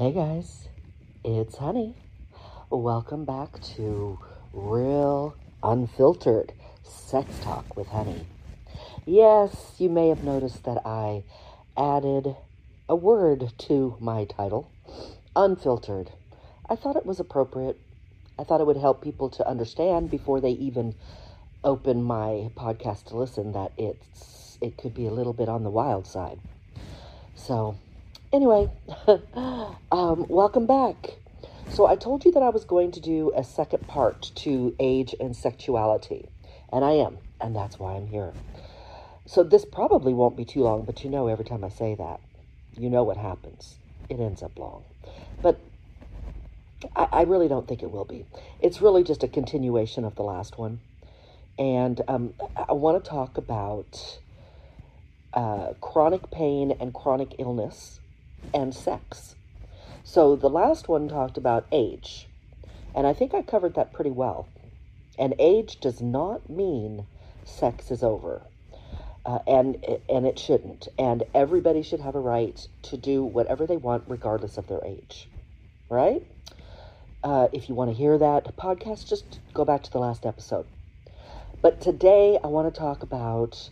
Hey guys, it's Hunny. Welcome back to Real Unfiltered Sex Talk with Hunny. Yes, you may have noticed that I added a word to my title Unfiltered. I thought it was appropriate. I thought it would help people to understand before they even open my podcast to listen that it's it could be a little bit on the wild side. So, anyway, um, welcome back. So, I told you that I was going to do a second part to age and sexuality, and I am, and that's why I'm here. So, this probably won't be too long, but you know, every time I say that, you know what happens. It ends up long. But I, I really don't think it will be. It's really just a continuation of the last one. And um, I want to talk about uh, chronic pain and chronic illness and sex. So the last one talked about age, and I think I covered that pretty well. And age does not mean sex is over. Uh, and and it shouldn't. And everybody should have a right to do whatever they want, regardless of their age, right? Uh, if you want to hear that podcast, just go back to the last episode. But today I want to talk about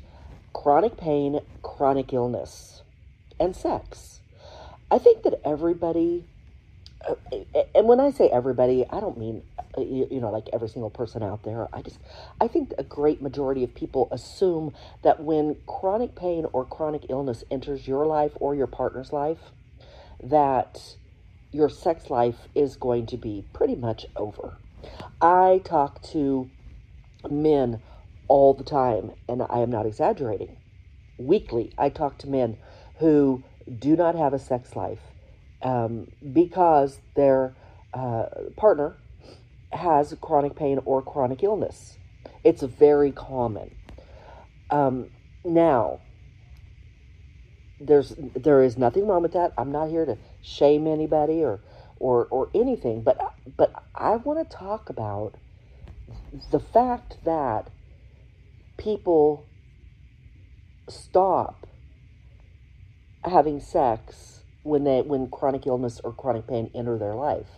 chronic pain, chronic illness, and sex. I think that everybody, uh, and when I say everybody, I don't mean, uh, you know, like every single person out there. I just, I think a great majority of people assume that when chronic pain or chronic illness enters your life or your partner's life, that your sex life is going to be pretty much over. I talk to men all the time, and I am not exaggerating. Weekly, I talk to men who do not have a sex life um, because their uh, partner has chronic pain or chronic illness. It's very common. Um, now, there's there is nothing wrong with that. I'm not here to shame anybody or or or anything, but but I want to talk about the fact that people stop having sex when they when chronic illness or chronic pain enter their life.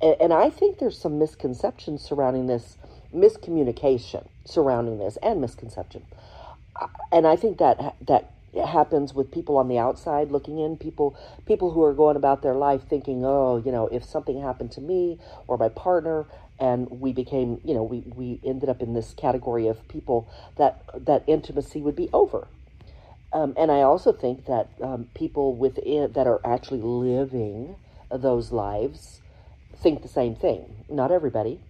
And, and I think there's some misconceptions surrounding this, miscommunication surrounding this, and misconception. And I think that that happens with people on the outside looking in people people who are going about their life thinking oh you know if something happened to me or my partner and we became you know we, we ended up in this category of people that that intimacy would be over um, and i also think that um, people within that are actually living those lives think the same thing. Not everybody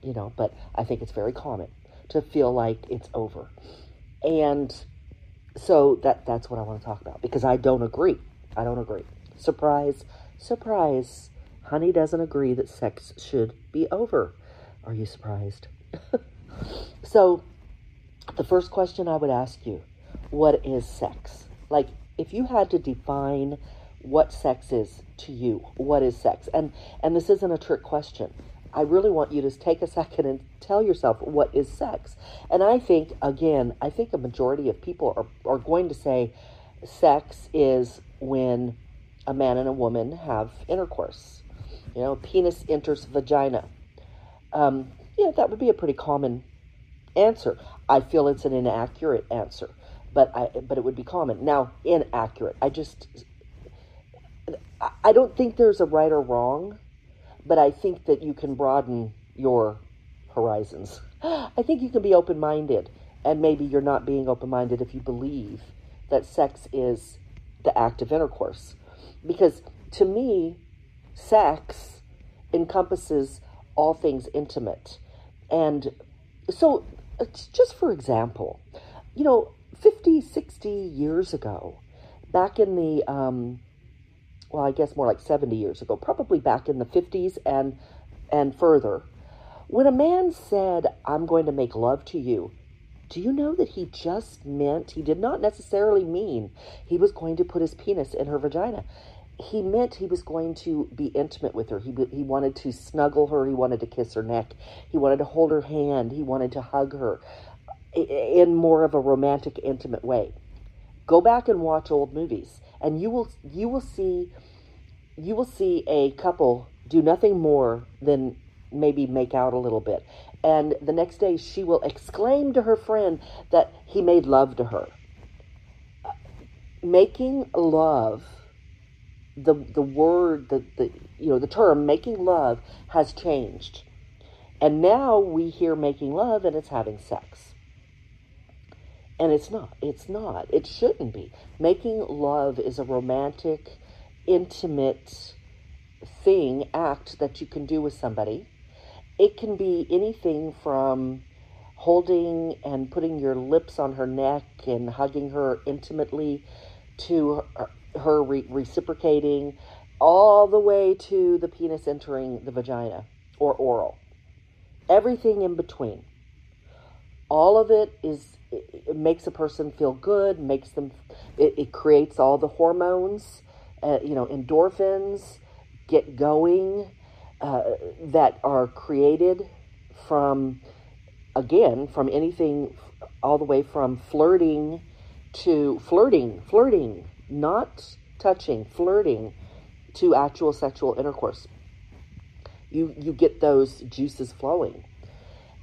you know but i think it's very common to feel like it's over. And so that that's what i want to talk about because i don't agree. I don't agree. Surprise surprise. Hunny doesn't agree that sex should be over. Are you surprised? so, the first question I would ask you what is sex? Like, if you had to define what sex is to you, what is sex? And and this isn't a trick question. I really want you to take a second and tell yourself what is sex. And I think again, I think a majority of people are, are going to say sex is when a man and a woman have intercourse. You know, penis enters vagina um, yeah, that would be a pretty common answer. I feel it's an inaccurate answer, but I but it would be common. Now, inaccurate. I just I don't think there's a right or wrong, but I think that you can broaden your horizons. I think you can be open minded, and maybe you're not being open minded if you believe that sex is the act of intercourse. Because to me, sex encompasses all things intimate. And so, uh, just for example, you know, 50, 60 years ago, back in the, um, well, I guess more like 70 years ago, probably back in the 50s and, and further, when a man said, I'm going to make love to you, do you know that he just meant, he did not necessarily mean he was going to put his penis in her vagina he meant he was going to be intimate with her. He, he wanted to snuggle her. He wanted to kiss her neck. He wanted to hold her hand. He wanted to hug her in more of a romantic, intimate way. Go back and watch old movies, and you will you will see you will see a couple do nothing more than maybe make out a little bit. And the next day, she will exclaim to her friend that he made love to her. Making love, the, the word, the, the, you know, the term making love has changed. And now we hear making love and it's having sex. And it's not. It's not. It shouldn't be. Making love is a romantic, intimate thing, act that you can do with somebody. It can be anything from holding and putting your lips on her neck and hugging her intimately to her re- reciprocating all the way to the penis entering the vagina or oral. Everything in between. All of it is it makes a person feel good, makes them it, it creates all the hormones, uh, you know, endorphins get going uh, that are created from again from anything all the way from flirting to flirting, flirting, not touching, flirting to actual sexual intercourse. You you get those juices flowing.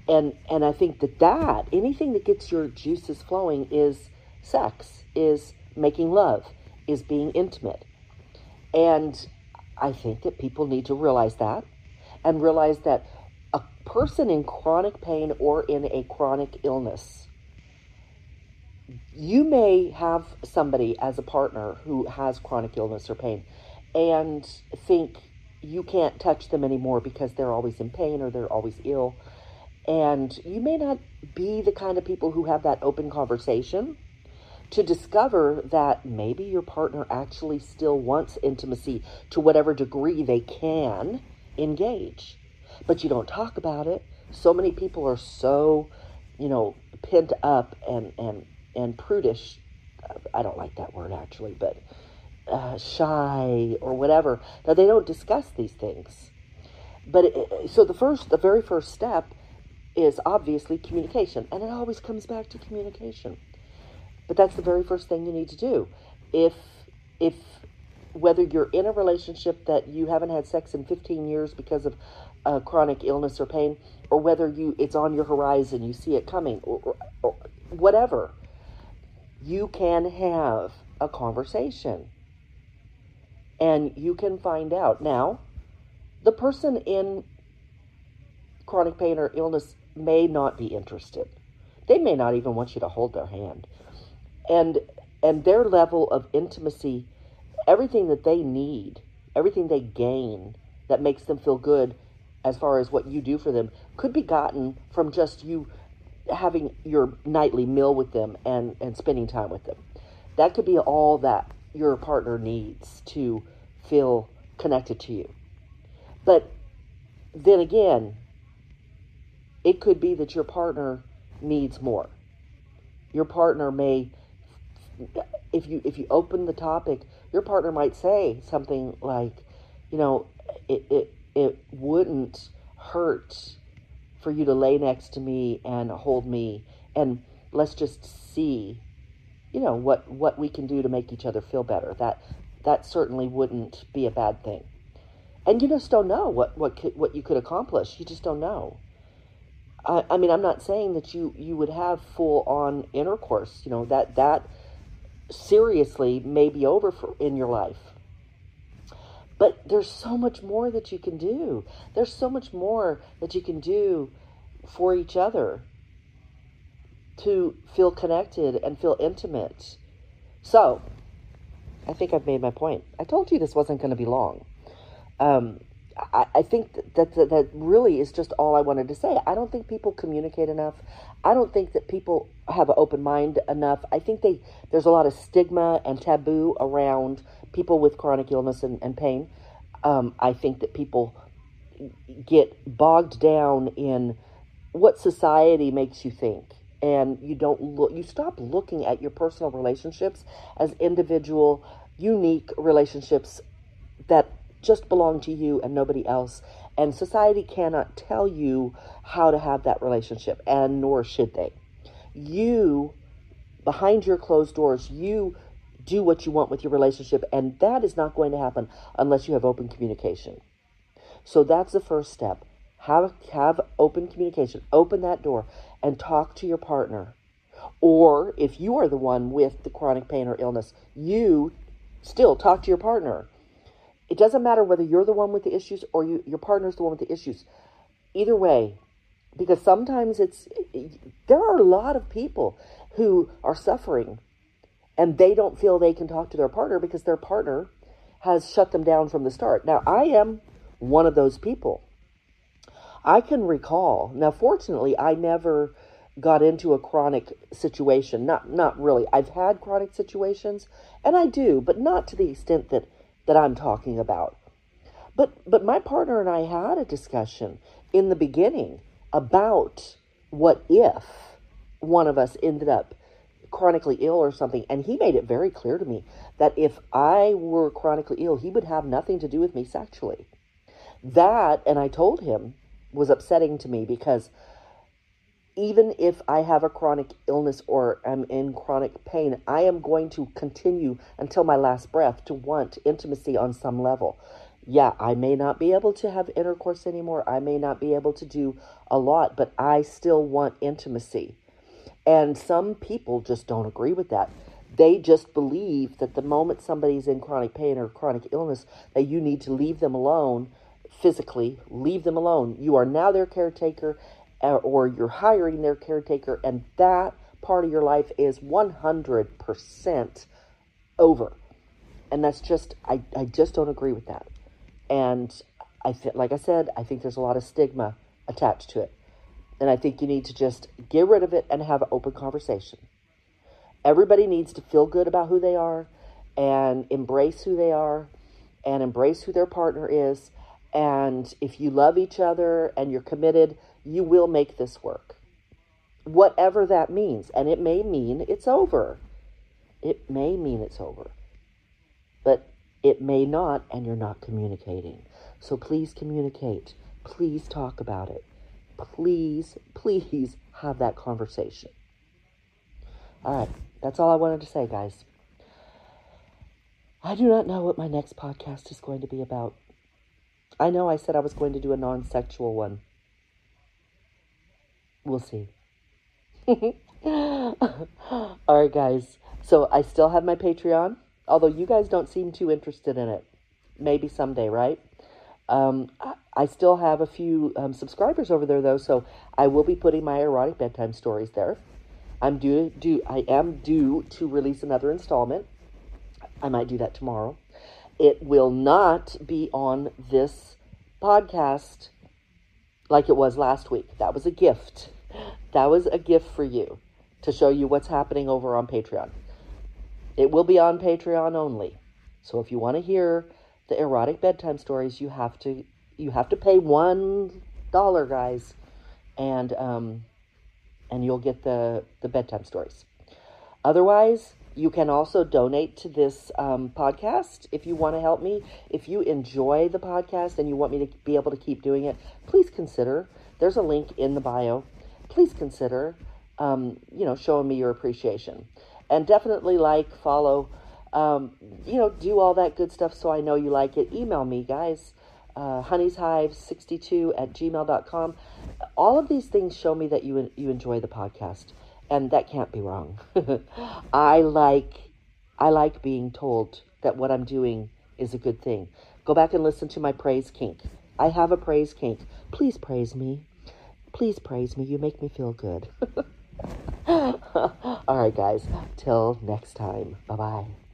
And and I think that that anything that gets your juices flowing is sex, is making love, is being intimate. And I think that people need to realize that and realize that a person in chronic pain or in a chronic illness you may have somebody as a partner who has chronic illness or pain and think you can't touch them anymore because they're always in pain or they're always ill. And you may not be the kind of people who have that open conversation to discover that maybe your partner actually still wants intimacy to whatever degree they can engage. But you don't talk about it. So many people are so, you know, pent up and, and and prudish. I don't like that word actually, but uh, shy or whatever. Now they don't discuss these things. But it, so the first, the very first step is obviously communication, and it always comes back to communication. But that's the very first thing you need to do. If if whether you're in a relationship that you haven't had sex in 15 years because of uh, chronic illness or pain, or whether you it's on your horizon, you see it coming, or, or, or whatever, you can have a conversation and you can find out. Now, the person in chronic pain or illness may not be interested. They may not even want you to hold their hand. And and their level of intimacy, everything that they need, everything they gain that makes them feel good as far as what you do for them could be gotten from just you having your nightly meal with them and, and spending time with them. That could be all that your partner needs to feel connected to you. But then again, it could be that your partner needs more. Your partner may if you if you open the topic, your partner might say something like, you know, it it, it wouldn't hurt for you to lay next to me and hold me and let's just see you know what what we can do to make each other feel better. That that certainly wouldn't be a bad thing. And you just don't know what what could, what you could accomplish. You just don't know I, I mean i'm not saying that you you would have full on intercourse you know that that seriously may be over for, in your life but there's so much more that you can do. There's so much more that you can do for each other to feel connected and feel intimate. So, I think I've made my point. I told you this wasn't going to be long. Um, I, think that, that that really is just all I wanted to say. I don't think people communicate enough. I don't think that people have an open mind enough. I think they there's a lot of stigma and taboo around people with chronic illness and, and pain. Um, I think that people get bogged down in what society makes you think and you don't look you stop looking at your personal relationships as individual unique relationships that just belong to you and nobody else and society cannot tell you how to have that relationship and nor should they you behind your closed doors you do what you want with your relationship. And that is not going to happen unless you have open communication. So that's the first step. Have, have open communication. Open that door and talk to your partner. Or if you are the one with the chronic pain or illness, you still talk to your partner. It doesn't matter whether you're the one with the issues or you, your partner's the one with the issues. Either way, because sometimes it's there are a lot of people who are suffering and they don't feel they can talk to their partner because their partner has shut them down from the start. Now, I am one of those people. I can recall. Now, fortunately, I never got into a chronic situation. Not not really. I've had chronic situations, and I do, but not to the extent that that I'm talking about. But but my partner and I had a discussion in the beginning about what if one of us ended up chronically ill or something and he made it very clear to me that if I were chronically ill he would have nothing to do with me sexually. That and I told him was upsetting to me because even if I have a chronic illness or am in chronic pain, I am going to continue until my last breath to want intimacy on some level. Yeah, I may not be able to have intercourse anymore. I may not be able to do a lot, but I still want intimacy. And some people just don't agree with that. They just believe that the moment somebody's in chronic pain or chronic illness, that you need to leave them alone physically, leave them alone. You are now their caretaker or you're hiring their caretaker, and that part of your life is 100% over. And that's just, I, I just don't agree with that. And I th- like I said, I think there's a lot of stigma attached to it. And I think you need to just get rid of it and have an open conversation. Everybody needs to feel good about who they are and embrace who they are and embrace who their partner is. And if you love each other and you're committed, you will make this work. Whatever that means. And it may mean it's over. It may mean it's over. But it may not, and you're not communicating. So please communicate. Please talk about it. Please, please have that conversation. All right, that's all I wanted to say, guys. I do not know what my next podcast is going to be about. I know I said I was going to do a non sexual one. We'll see. All right, guys. So I still have my Patreon, although you guys don't seem too interested in it. Maybe someday, right? Um, I still have a few um, subscribers over there, though, so I will be putting my erotic bedtime stories there. I'm due, due. I am due to release another installment. I might do that tomorrow. It will not be on this podcast like it was last week. That was a gift. That was a gift for you to show you what's happening over on Patreon. It will be on Patreon only. So if you want to hear the erotic bedtime stories, you have to you have to pay one dollar, guys, and um, and you'll get the the bedtime stories. Otherwise, you can also donate to this um, podcast if you want to help me. If you enjoy the podcast and you want me to be able to keep doing it, please consider. There's a link in the bio. Please consider, um, you know, showing me your appreciation, and definitely like, follow, um, you know, do all that good stuff so I know you like it. Email me, guys uh, hunnyshive62 at gmail.com. All of these things show me that you, you enjoy the podcast, and that can't be wrong. I like I like being told that what I'm doing is a good thing. Go back and listen to my praise kink. I have a praise kink. Please praise me. Please praise me. You make me feel good. All right, guys. Till next time. Bye bye.